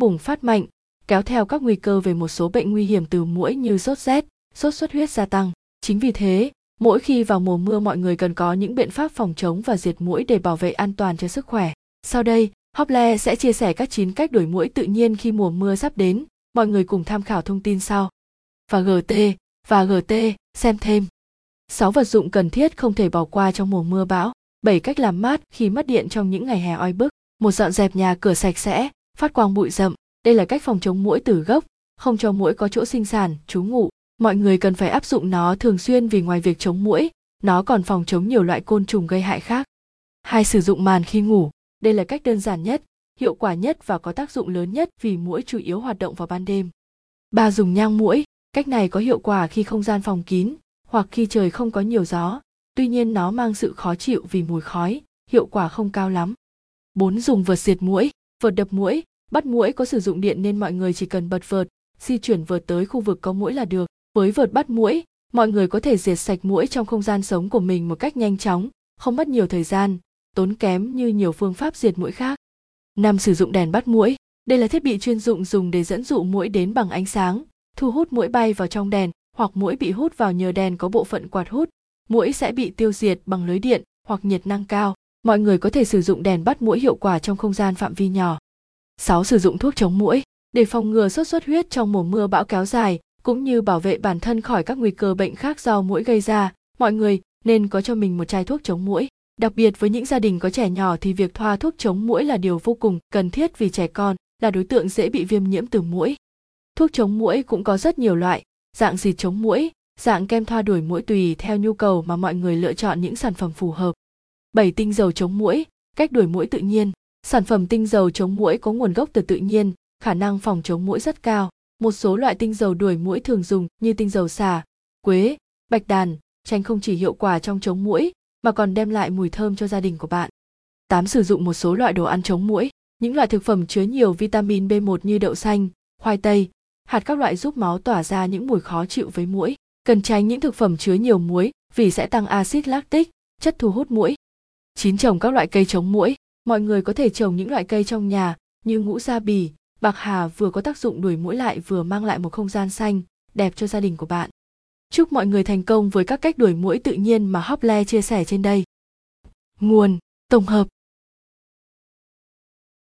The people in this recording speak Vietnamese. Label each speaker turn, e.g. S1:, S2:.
S1: bùng phát mạnh, kéo theo các nguy cơ về một số bệnh nguy hiểm từ muỗi như sốt rét, sốt xuất huyết gia tăng. Chính vì thế, mỗi khi vào mùa mưa mọi người cần có những biện pháp phòng chống và diệt muỗi để bảo vệ an toàn cho sức khỏe. Sau đây, Hople sẽ chia sẻ các 9 cách đuổi muỗi tự nhiên khi mùa mưa sắp đến. Mọi người cùng tham khảo thông tin sau. Và GT, và GT, xem thêm. 6 vật dụng cần thiết không thể bỏ qua trong mùa mưa bão. 7 cách làm mát khi mất điện trong những ngày hè oi bức. Một dọn dẹp nhà cửa sạch sẽ, phát quang bụi rậm. Đây là cách phòng chống muỗi từ gốc, không cho muỗi có chỗ sinh sản, trú ngụ. Mọi người cần phải áp dụng nó thường xuyên vì ngoài việc chống muỗi, nó còn phòng chống nhiều loại côn trùng gây hại khác. Hai sử dụng màn khi ngủ. Đây là cách đơn giản nhất, hiệu quả nhất và có tác dụng lớn nhất vì muỗi chủ yếu hoạt động vào ban đêm. Ba dùng nhang muỗi. Cách này có hiệu quả khi không gian phòng kín hoặc khi trời không có nhiều gió, tuy nhiên nó mang sự khó chịu vì mùi khói, hiệu quả không cao lắm. 4. Dùng vợt diệt muỗi, vợt đập muỗi, bắt muỗi có sử dụng điện nên mọi người chỉ cần bật vợt, di chuyển vợt tới khu vực có muỗi là được. Với vợt bắt muỗi, mọi người có thể diệt sạch muỗi trong không gian sống của mình một cách nhanh chóng, không mất nhiều thời gian, tốn kém như nhiều phương pháp diệt muỗi khác. Năm Sử dụng đèn bắt muỗi. Đây là thiết bị chuyên dụng dùng để dẫn dụ muỗi đến bằng ánh sáng, thu hút muỗi bay vào trong đèn hoặc muỗi bị hút vào nhờ đèn có bộ phận quạt hút, muỗi sẽ bị tiêu diệt bằng lưới điện hoặc nhiệt năng cao. Mọi người có thể sử dụng đèn bắt muỗi hiệu quả trong không gian phạm vi nhỏ. 6. Sử dụng thuốc chống muỗi để phòng ngừa sốt xuất huyết trong mùa mưa bão kéo dài cũng như bảo vệ bản thân khỏi các nguy cơ bệnh khác do muỗi gây ra. Mọi người nên có cho mình một chai thuốc chống muỗi. Đặc biệt với những gia đình có trẻ nhỏ thì việc thoa thuốc chống muỗi là điều vô cùng cần thiết vì trẻ con là đối tượng dễ bị viêm nhiễm từ muỗi. Thuốc chống muỗi cũng có rất nhiều loại, dạng xịt chống muỗi, dạng kem thoa đuổi muỗi tùy theo nhu cầu mà mọi người lựa chọn những sản phẩm phù hợp. 7 tinh dầu chống muỗi, cách đuổi muỗi tự nhiên. Sản phẩm tinh dầu chống muỗi có nguồn gốc từ tự nhiên, khả năng phòng chống muỗi rất cao. Một số loại tinh dầu đuổi muỗi thường dùng như tinh dầu xà, quế, bạch đàn, chanh không chỉ hiệu quả trong chống muỗi mà còn đem lại mùi thơm cho gia đình của bạn. 8. Sử dụng một số loại đồ ăn chống muỗi. Những loại thực phẩm chứa nhiều vitamin B1 như đậu xanh, khoai tây, hạt các loại giúp máu tỏa ra những mùi khó chịu với muỗi. Cần tránh những thực phẩm chứa nhiều muối vì sẽ tăng axit lactic, chất thu hút muỗi. Chín trồng các loại cây chống muỗi. Mọi người có thể trồng những loại cây trong nhà như ngũ gia bì, bạc hà vừa có tác dụng đuổi muỗi lại vừa mang lại một không gian xanh, đẹp cho gia đình của bạn. Chúc mọi người thành công với các cách đuổi muỗi tự nhiên mà Hople chia sẻ trên đây. Nguồn: Tổng hợp